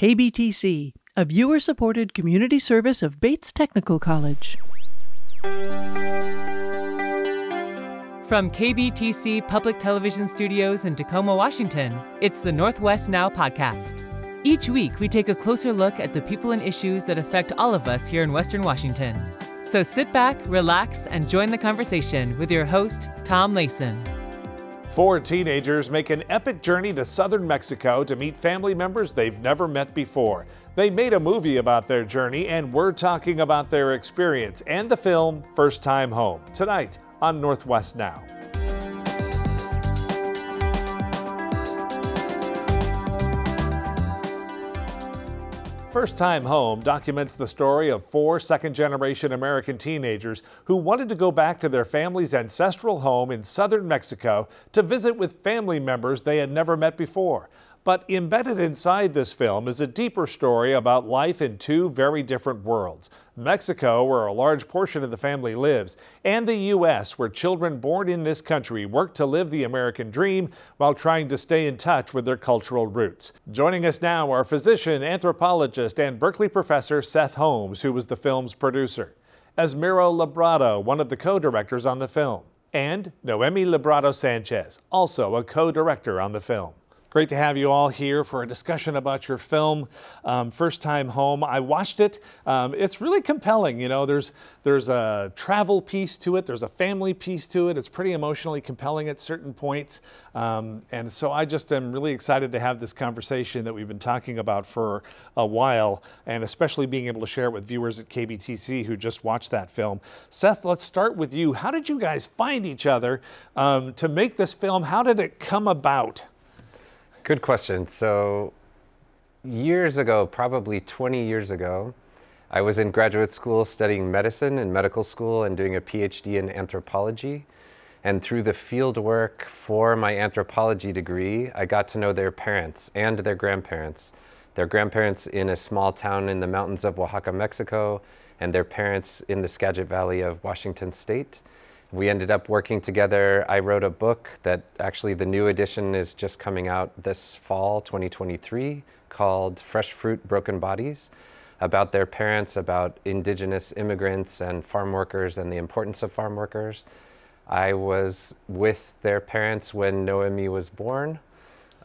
KBTC, a viewer supported community service of Bates Technical College. From KBTC Public Television Studios in Tacoma, Washington, it's the Northwest Now podcast. Each week, we take a closer look at the people and issues that affect all of us here in Western Washington. So sit back, relax, and join the conversation with your host, Tom Layson. Four teenagers make an epic journey to southern Mexico to meet family members they've never met before. They made a movie about their journey, and we're talking about their experience and the film First Time Home tonight on Northwest Now. First Time Home documents the story of four second generation American teenagers who wanted to go back to their family's ancestral home in southern Mexico to visit with family members they had never met before. But embedded inside this film is a deeper story about life in two very different worlds Mexico, where a large portion of the family lives, and the U.S., where children born in this country work to live the American dream while trying to stay in touch with their cultural roots. Joining us now are physician, anthropologist, and Berkeley professor Seth Holmes, who was the film's producer, Esmirna Labrado, one of the co directors on the film, and Noemi Labrado Sanchez, also a co director on the film. Great to have you all here for a discussion about your film, um, First Time Home. I watched it. Um, it's really compelling. You know, there's there's a travel piece to it. There's a family piece to it. It's pretty emotionally compelling at certain points. Um, and so I just am really excited to have this conversation that we've been talking about for a while, and especially being able to share it with viewers at KBTC who just watched that film. Seth, let's start with you. How did you guys find each other um, to make this film? How did it come about? Good question. So, years ago, probably 20 years ago, I was in graduate school studying medicine in medical school and doing a PhD in anthropology. And through the field work for my anthropology degree, I got to know their parents and their grandparents. Their grandparents in a small town in the mountains of Oaxaca, Mexico, and their parents in the Skagit Valley of Washington State we ended up working together. I wrote a book that actually the new edition is just coming out this fall, 2023, called Fresh Fruit Broken Bodies, about their parents, about indigenous immigrants and farm workers and the importance of farm workers. I was with their parents when Noemi was born.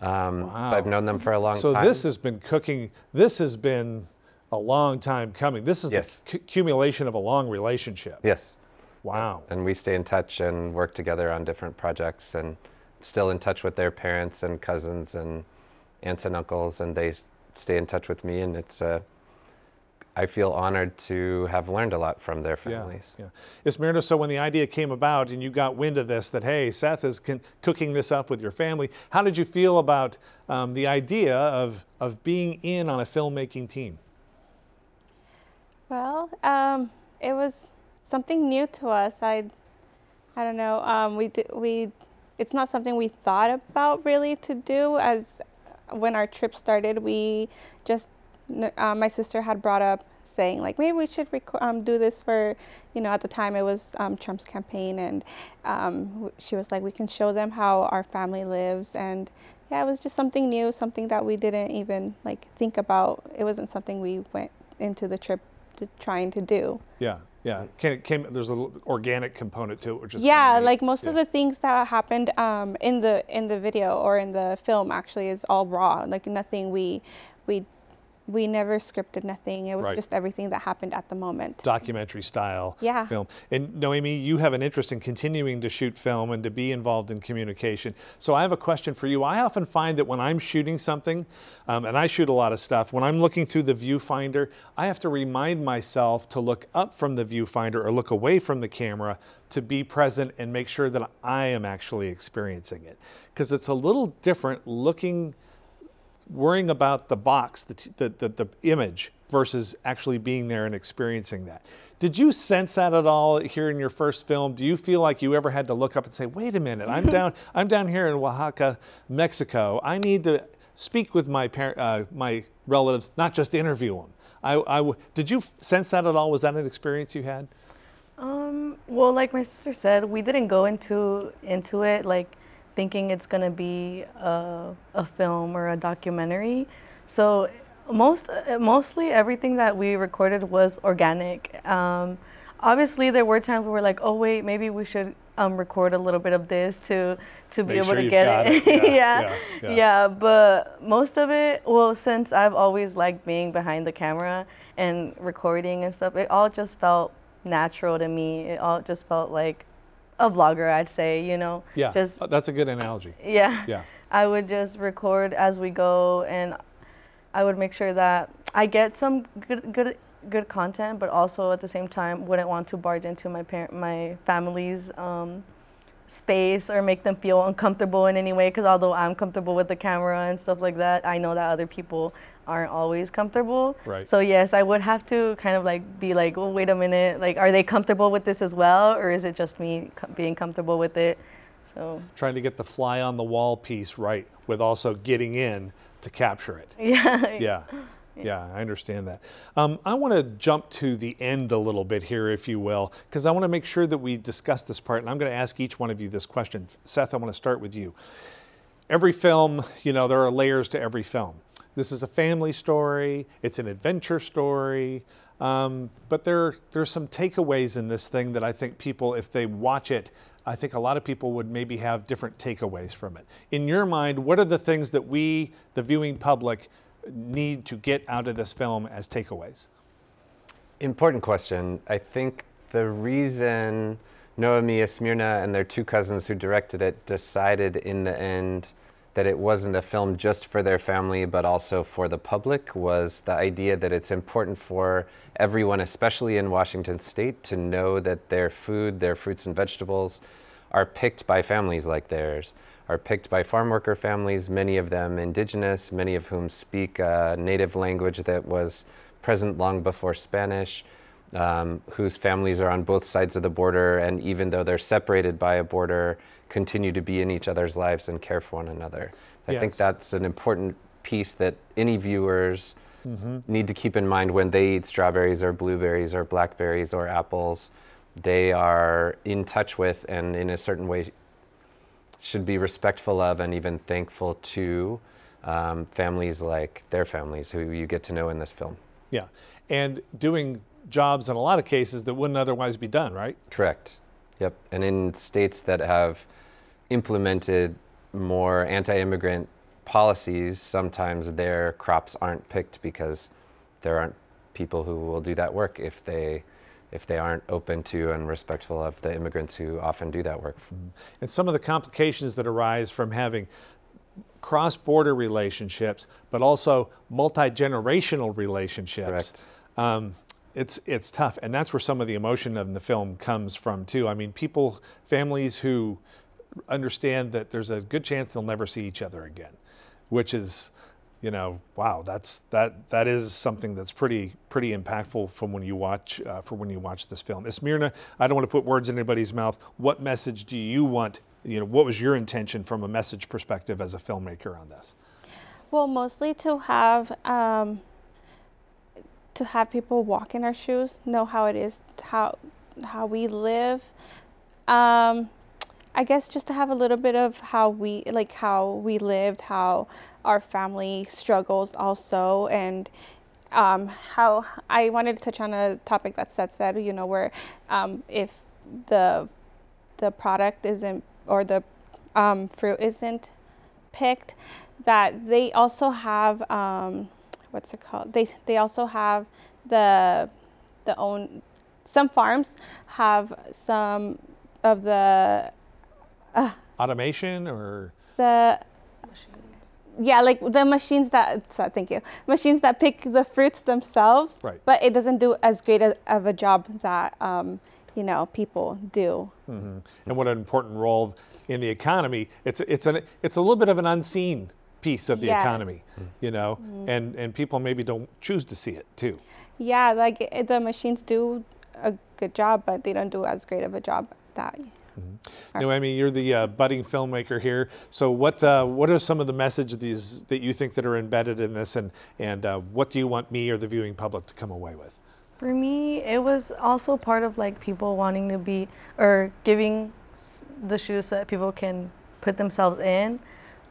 Um, wow. So I've known them for a long so time. So this has been cooking, this has been a long time coming. This is yes. the c- accumulation of a long relationship. Yes. Wow. And we stay in touch and work together on different projects and still in touch with their parents and cousins and aunts and uncles and they stay in touch with me and it's uh, I feel honored to have learned a lot from their families. Yeah, yeah. Esmeralda, so when the idea came about and you got wind of this, that hey, Seth is con- cooking this up with your family, how did you feel about um, the idea of, of being in on a filmmaking team? Well, um, it was something new to us. I, I don't know. Um, we we, it's not something we thought about really to do. As when our trip started, we just uh, my sister had brought up saying like maybe we should rec- um, do this for you know at the time it was um, Trump's campaign and um, she was like we can show them how our family lives and yeah it was just something new something that we didn't even like think about it wasn't something we went into the trip to trying to do yeah yeah, came, came, there's an organic component to it, which is yeah, like most yeah. of the things that happened um, in the in the video or in the film actually is all raw. Like nothing we we we never scripted nothing. It was right. just everything that happened at the moment. Documentary style yeah. film. And Noemi, you have an interest in continuing to shoot film and to be involved in communication. So I have a question for you. I often find that when I'm shooting something, um, and I shoot a lot of stuff, when I'm looking through the viewfinder, I have to remind myself to look up from the viewfinder or look away from the camera to be present and make sure that I am actually experiencing it. Because it's a little different looking worrying about the box, the, the, the, the, image, versus actually being there and experiencing that. Did you sense that at all here in your first film? Do you feel like you ever had to look up and say, "Wait a minute, I'm down, I'm down here in Oaxaca, Mexico. I need to speak with my par- uh, my relatives, not just interview them." I, I, did you sense that at all? Was that an experience you had? Um, well, like my sister said, we didn't go into into it like thinking it's going to be a, a, film or a documentary. So most mostly everything that we recorded was organic. Um, obviously, there were times where we're like, oh wait, maybe we should um, record a little bit of this to to be able sure to get it. it. Yeah, yeah, yeah, yeah. But most of it, well, since I've always liked being behind the camera and recording and stuff, it all just felt natural to me. It all just felt like a vlogger, I'd say. You know, Yeah, just uh, that's a good analogy. yeah. Yeah. I would just record as we go, and I would make sure that I get some good, good, good content, but also at the same time wouldn't want to barge into my parent, my family's um, space or make them feel uncomfortable in any way. Because although I'm comfortable with the camera and stuff like that, I know that other people aren't always comfortable. Right. So yes, I would have to kind of like be like, oh wait a minute, like are they comfortable with this as well, or is it just me co- being comfortable with it? So Trying to get the fly on the wall piece right with also getting in to capture it. yeah. Yeah. Yeah, I understand that. Um, I want to jump to the end a little bit here, if you will, because I want to make sure that we discuss this part. And I'm going to ask each one of you this question. Seth, I want to start with you. Every film, you know, there are layers to every film. This is a family story, it's an adventure story, um, but there, there's some takeaways in this thing that I think people, if they watch it, I think a lot of people would maybe have different takeaways from it. In your mind, what are the things that we, the viewing public, need to get out of this film as takeaways? Important question. I think the reason Noah Mia Esmirna and their two cousins who directed it decided in the end that it wasn't a film just for their family but also for the public was the idea that it's important for everyone, especially in Washington state, to know that their food, their fruits and vegetables, are picked by families like theirs, are picked by farm worker families, many of them indigenous, many of whom speak a native language that was present long before Spanish, um, whose families are on both sides of the border, and even though they're separated by a border, continue to be in each other's lives and care for one another. I think that's an important piece that any viewers need to keep in mind when they eat strawberries or blueberries or blackberries or apples. They are in touch with and in a certain way should be respectful of and even thankful to um, families like their families who you get to know in this film. Yeah. And doing jobs in a lot of cases that wouldn't otherwise be done, right? Correct. Yep. And in states that have implemented more anti immigrant policies, sometimes their crops aren't picked because there aren't people who will do that work if they if they aren't open to and respectful of the immigrants who often do that work. And some of the complications that arise from having cross border relationships, but also multi generational relationships. Correct. Um, it's, it's tough. And that's where some of the emotion of the film comes from, too. I mean, people, families who understand that there's a good chance they'll never see each other again, which is, you know, wow, that's that that is something that's pretty pretty impactful from when you watch uh, for when you watch this film. Esmirna, I don't want to put words in anybody's mouth. What message do you want? You know, what was your intention from a message perspective as a filmmaker on this? Well, mostly to have um, to have people walk in our shoes, know how it is, how how we live. Um, I guess just to have a little bit of how we like how we lived, how our family struggles also, and um, how I wanted to touch on a topic that Seth said, you know, where um, if the the product isn't or the um, fruit isn't picked, that they also have um, what's it called? They they also have the the own some farms have some of the Automation or the machines. yeah like the machines that so, thank you machines that pick the fruits themselves Right. but it doesn't do as great a, of a job that um, you know people do and what an important role in the economy. It's it's an it's a little bit of an unseen piece of the Yes. economy, you know, and and people maybe don't choose to see it too. yeah like the machines do a good job but they don't do as great of a job that Noemi, you're the uh, budding filmmaker here. So what uh, what are some of the messages that you think that are embedded in this, and and uh, what do you want me or the viewing public to come away with? For me, it was also part of like people wanting to be or giving the shoes so that people can put themselves in.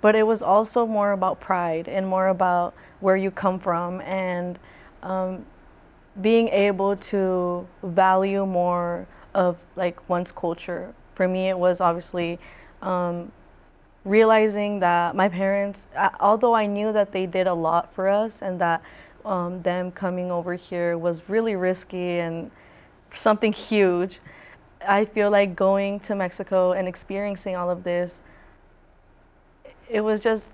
But it was also more about pride and more about where you come from and um, being able to value more of like one's culture. For me, it was obviously um, realizing that my parents, although I knew that they did a lot for us and that um, them coming over here was really risky and something huge, I feel like going to Mexico and experiencing all of this, it was just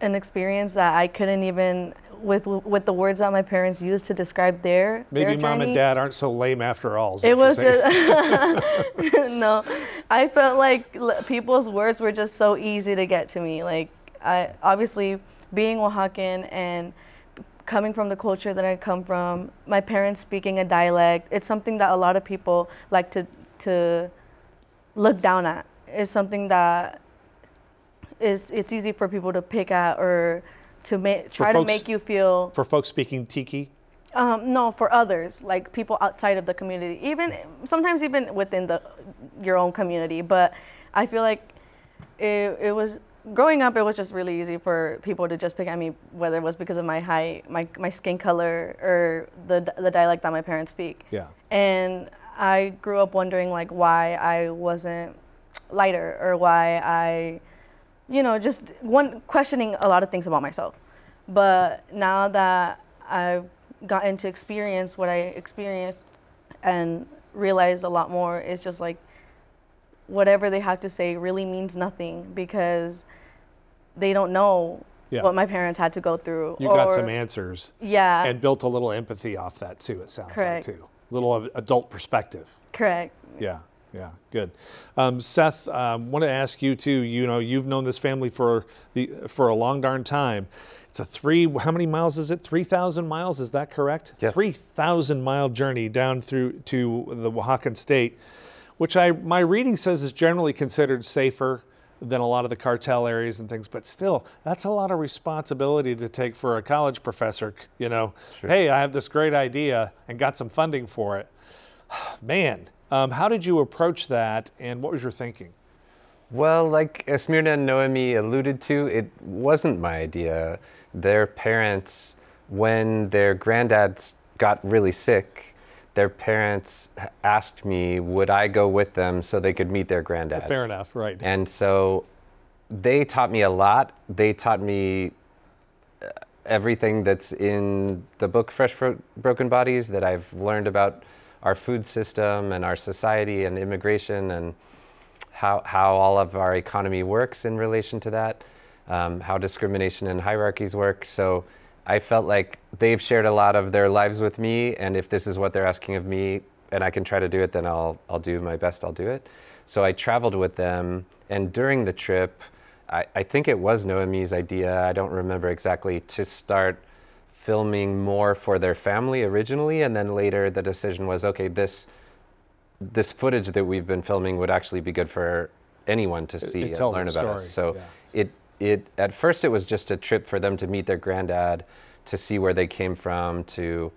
an experience that I couldn't even with with the words that my parents used to describe their maybe their mom journey, and dad aren't so lame after all. It was just no. I felt like people's words were just so easy to get to me. Like I obviously being Oaxacan and coming from the culture that I come from, my parents speaking a dialect, it's something that a lot of people like to to look down at. It's something that is it's easy for people to pick at or to make try to make you feel for folks speaking Triqui. um, no, for others, like people outside of the community, even sometimes even within the your own community. But I feel like it, it was growing up. It was just really easy for people to just pick at me, whether it was because of my height, my my skin color, or the the dialect that my parents speak. Yeah. And I grew up wondering like why I wasn't lighter or why I, you know, just one questioning a lot of things about myself. But now that I've gotten to experience what I experienced and realized a lot more, it's just like whatever they have to say really means nothing because they don't know Yeah. what my parents had to go through. You got some answers Yeah. and built a little empathy off that too. It sounds Correct. like too. Little adult perspective. correct. Yeah, yeah, good. Um, Seth, um, want to ask you too. You know, you've known this family for the for a long darn time. It's a three. How many miles is it? Three thousand miles. Is that correct? Yes. Three thousand mile journey down through to the Oaxacan state, which I my reading says is generally considered safer than a lot of the cartel areas and things. But still, that's a lot of responsibility to take for a college professor. You know, hey, I have this great idea and got some funding for it. Man, um, how did you approach that, and what was your thinking? Well, like Esmirna and Noemi alluded to, it wasn't my idea. Their parents, when their granddads got really sick, their parents asked me, would I go with them so they could meet their granddad? Fair enough, right? And so they taught me a lot. They taught me uh, everything that's in the book Fresh Fro- Broken Bodies that I've learned about our food system and our society and immigration and how, how all of our economy works in relation to that, um, how discrimination and hierarchies work. So I felt like they've shared a lot of their lives with me, and if this is what they're asking of me, and I can try to do it, then I'll I'll do my best. I'll do it. So I traveled with them, and during the trip, I, I think it was Noemi's idea. I don't remember exactly to start filming more for their family originally, and then later the decision was okay. This this footage that we've been filming would actually be good for anyone to see it and learn about us. So yeah. it it at first it was just a trip for them to meet their granddad, to see where they came from, to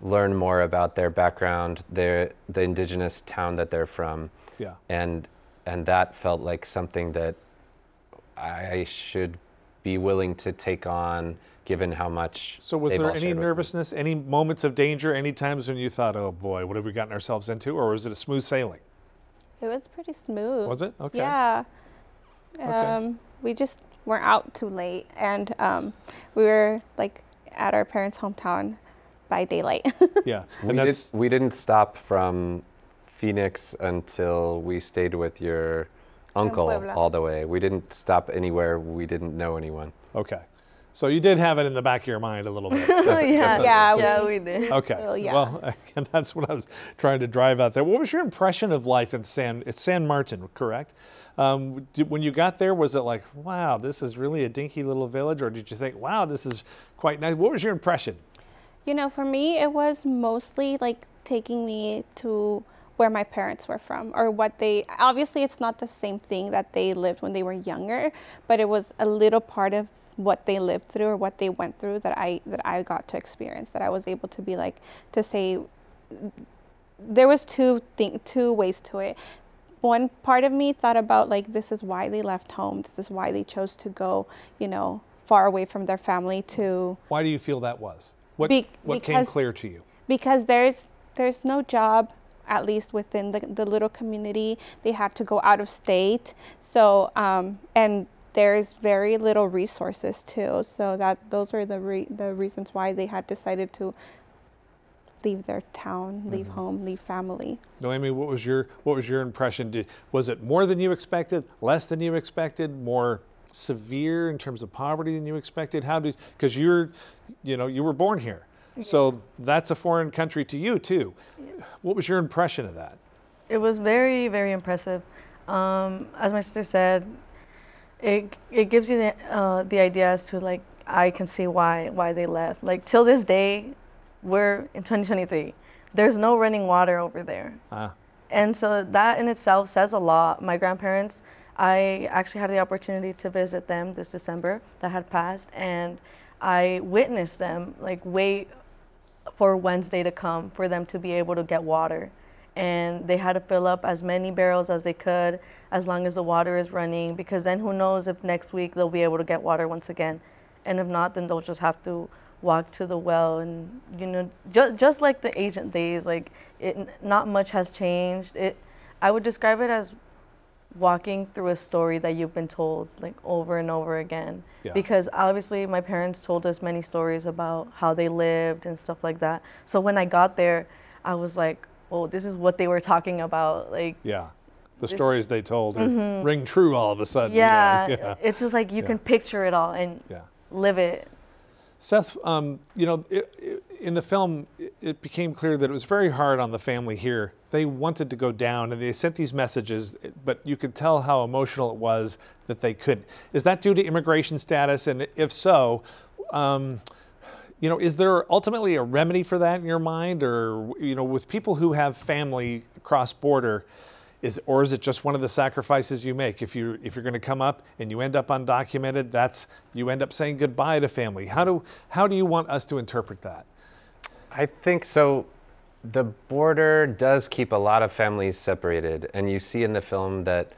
learn more about their background, their the indigenous town that they're from, Yeah. and and that felt like something that I should be willing to take on, given how much. So, was there all any shared with me. nervousness, any moments of danger, any times when you thought, "Oh boy, what have we gotten ourselves into?" Or was it a smooth sailing? It was pretty smooth. Was it? Okay. Yeah. Um, we just weren't out too late, and um, we were like at our parents' hometown by daylight. Yeah, We, and did, that's we didn't stop from Phoenix until we stayed with your uncle all the way. We didn't stop anywhere. We didn't know anyone. okay. So you did have it in the back of your mind a little bit. yeah, So- Yeah, yeah, we- we did. Okay. Well, yeah. Well, and that's what I was trying to drive out there. What was your impression of life in San? It's San Martin, correct? Um, did, when you got there, was it like, wow, this is really a dinky little village, or did you think, wow, this is quite nice? What was your impression? You know, for me, it was mostly like taking me to where my parents were from or what they obviously it's not the same thing that they lived when they were younger but it was a little part of what they lived through or what they went through that I that I got to experience that I was able to be like to say there was two thing two ways to it one part of me thought about like this is why they left home. This is why they chose to go, you know, far away from their family to Why do you feel that was? What, Be- what came clear to you? because there's there's no job at least within the, the little community they had to go out of state. So um, and there's very little resources too. So that those were the re- the reasons why they had decided to leave their town leave home leave family. Noemi, what was your what was your impression? Did, was it more than you expected, less than you expected, more severe in terms of poverty than you expected? How did because you're, you know, you were born here, so that's a foreign country to you too. What was your impression of that? It was very, very impressive. Um, as my sister said, it it gives you the uh, the idea as to like I can see why why they left. Like till this day, we're in 2023. There's no running water over there, Uh, and so that in itself says a lot. My grandparents, I actually had the opportunity to visit them this December that had passed, and I witnessed them like wait for Wednesday to come for them to be able to get water. And they had to fill up as many barrels as they could as long as the water is running because then who knows if next week they'll be able to get water once again. And if not, then they'll just have to walk to the well and you know ju- just like the ancient days like it not much has changed it i would describe it as walking through a story that you've been told like over and over again. Yeah. because obviously my parents told us many stories about how they lived and stuff like that. So when i got there i was like oh this is what they were talking about like yeah, the stories they told are- ring true all of a sudden. yeah, yeah, it's just like you Yeah. can picture it all and live it. Seth, um, you know, it, it, in the film, it, became clear that it was very hard on the family here. They wanted to go down, and they sent these messages, but you could tell how emotional it was that they couldn't. Is that due to immigration status? And if so, um, you know, is there ultimately a remedy for that in your mind, or you know, with people who have family cross border? Is, or is it just one of the sacrifices you make? If you if you're going to come up and you end up undocumented, that's you end up saying goodbye to family. How do how do you want us to interpret that? I think so. The border does keep a lot of families separated, and you see in the film that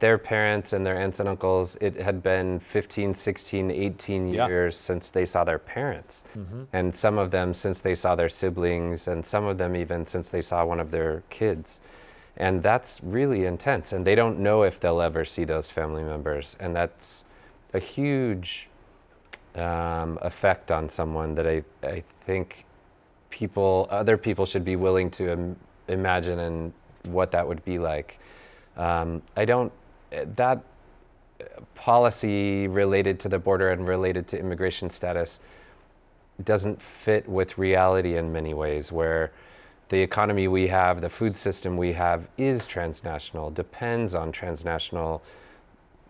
their parents and their aunts and uncles, it had been 15, 16, 18 Yeah. years since they saw their parents. And some of them since they saw their siblings, and some of them even since they saw one of their kids. And that's really intense. And they don't know if they'll ever see those family members. And that's a huge um, effect on someone that I, I think people, other people should be willing to Im- imagine and what that would be like. Um, I don't, that policy related to the border and related to immigration status doesn't fit with reality in many ways, where the economy we have, the food system we have is transnational, depends on transnational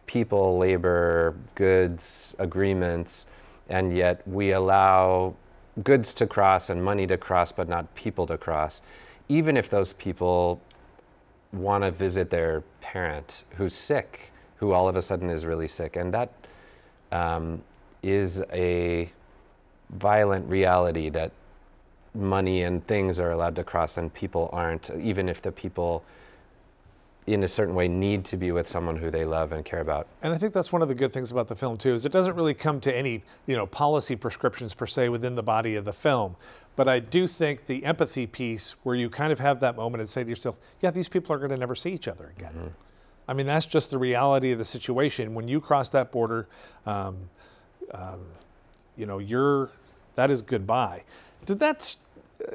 people, labor, goods, agreements, and yet we allow goods to cross and money to cross, but not people to cross, even if those people want to visit their parent who's sick, who all of a sudden is really sick. And that um, is a violent reality that money and things are allowed to cross and people aren't, even if the people in a certain way need to be with someone who they love and care about. And I think that's one of the good things about the film too, is it doesn't really come to any, you know, policy prescriptions per se within the body of the film. But I do think the empathy piece where you kind of have that moment and say to yourself, yeah, these people are going to never see each other again. I mean, that's just the reality of the situation. When you cross that border, um, um, you know, you're, that is goodbye. Did that,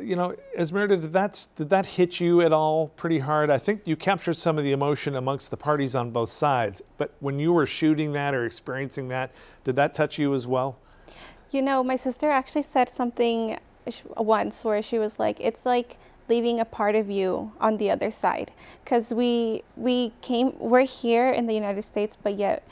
you know, Esmeralda, did that, did that hit you at all pretty hard? I think you captured some of the emotion amongst the parties on both sides, but when you were shooting that or experiencing that, did that touch you as well? You know, my sister actually said something once where she was like, "It's like leaving a part of you on the other side," because we we came, we're here in the United States, but yet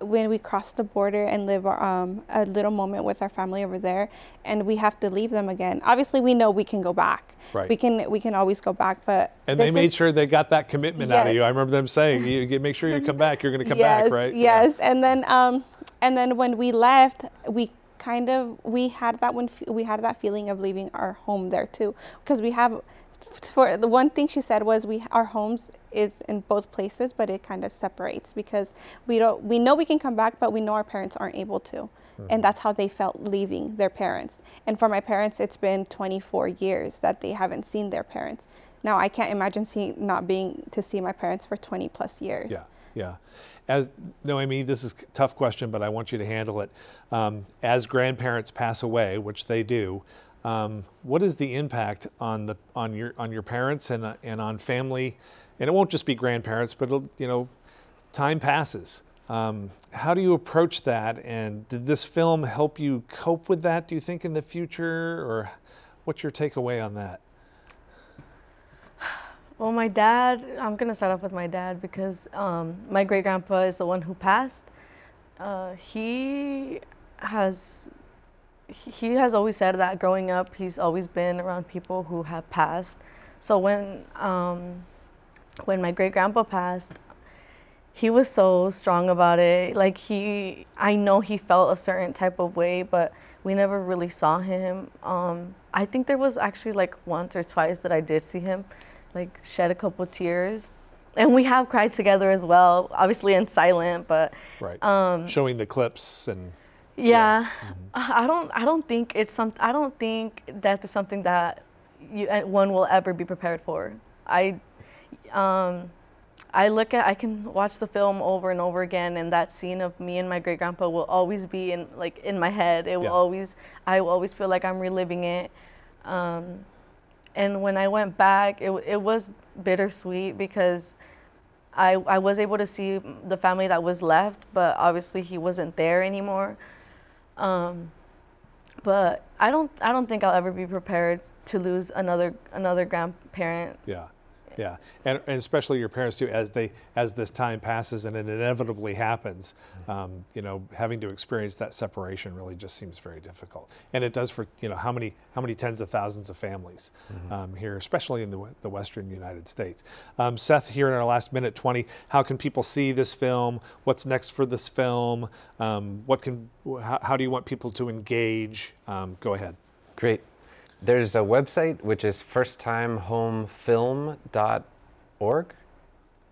when we cross the border and live um, a little moment with our family over there, and we have to leave them again. Obviously, we know we can go back. Right. We can we can always go back, but And they made is- sure they got that commitment out of you. I remember them saying, you, make sure you come back, you're going to come yes, back, right? Yeah. Yes, and then um, and then when we left, we kind of we had that one. We had that feeling of leaving our home there too, because we have for the one thing she said was we our homes is in both places but it kind of separates because we don't we know we can come back but we know our parents aren't able to. Mm-hmm. and that's how they felt leaving their parents. And for my parents it's been 24 years that they haven't seen their parents. Now i can't imagine seeing not being to see my parents for 20 plus years. Yeah yeah. As Noemi, this is a tough question, but I want you to handle it. Um, as grandparents pass away, which they do, um, what is the impact on the on your on your parents and uh, and on family? And it won't just be grandparents, but you know, time passes. Um, how do you approach that? And did this film help you cope with that? Do you think in the future, or what's your takeaway on that? Well, my dad. I'm gonna start off with my dad because um, my great grandpa is the one who passed. Uh, he has he has always said that growing up, he's always been around people who have passed. So when um, when my great grandpa passed, he was so strong about it. Like he, I know he felt a certain type of way, but we never really saw him. Um, I think there was actually like once or twice that I did see him, like shed a couple tears, and we have cried together as well. Obviously in silent, but right. Um, showing the clips and yeah. Mm-hmm. I don't. I don't think it's some. I don't think death is something that you, one will ever be prepared for. I, um, I look at. I can watch the film over and over again, and that scene of me and my great grandpa will always be in like in my head. It will yeah. always. I will always feel like I'm reliving it. Um, and when I went back, it it was bittersweet because. I, I was able to see the family that was left, but obviously he wasn't there anymore. Um, but I don't I don't think I'll ever be prepared to lose another another grandparent. Yeah. Yeah, and, and, especially your parents too, as they as this time passes and it inevitably happens, um, you know, having to experience that separation really just seems very difficult, and it does for you know how many how many tens of thousands of families mm-hmm. um, here, especially in the the Western United States. Um, Seth, here in our last minute twenty, how can people see this film? What's next for this film? Um, what can how, how, do you want people to engage? Um, go ahead. Great. There's a website which is firsttimehomefilm.org,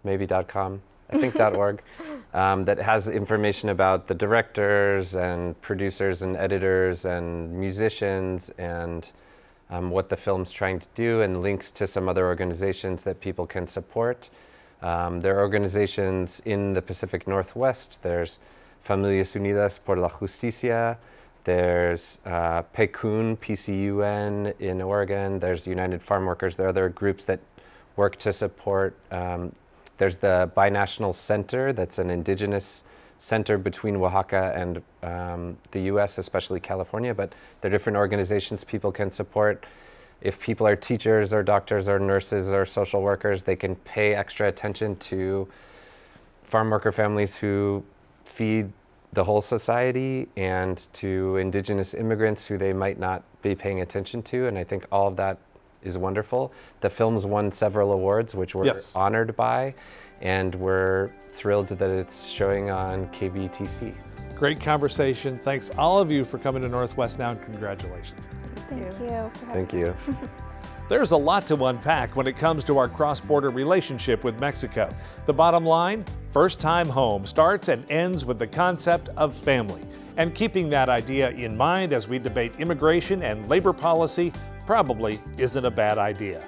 maybe .com, I think .org, um, that has information about the directors and producers and editors and musicians and um, what the film's trying to do and links to some other organizations that people can support. Um, there are organizations in the Pacific Northwest. There's Familias Unidas por la Justicia, there's uh, PCUN, PCUN in Oregon. There's United Farm Workers. There are other groups that work to support. Um, there's the Binational Center, that's an indigenous center between Oaxaca and um, the US, especially California. But there are different organizations people can support. If people are teachers or doctors or nurses or social workers, they can pay extra attention to farm worker families who feed the whole society and to indigenous immigrants who they might not be paying attention to. And I think all of that is wonderful. The film's won several awards, which we're yes. honored by, and we're thrilled that it's showing on KBTC. Great conversation. Thanks all of you for coming to Northwest Now, and congratulations. Thank you. Thank you. There's a lot to unpack when it comes to our cross border relationship with Mexico. The bottom line First Time Home starts and ends with the concept of family. And keeping that idea in mind as we debate immigration and labor policy probably isn't a bad idea.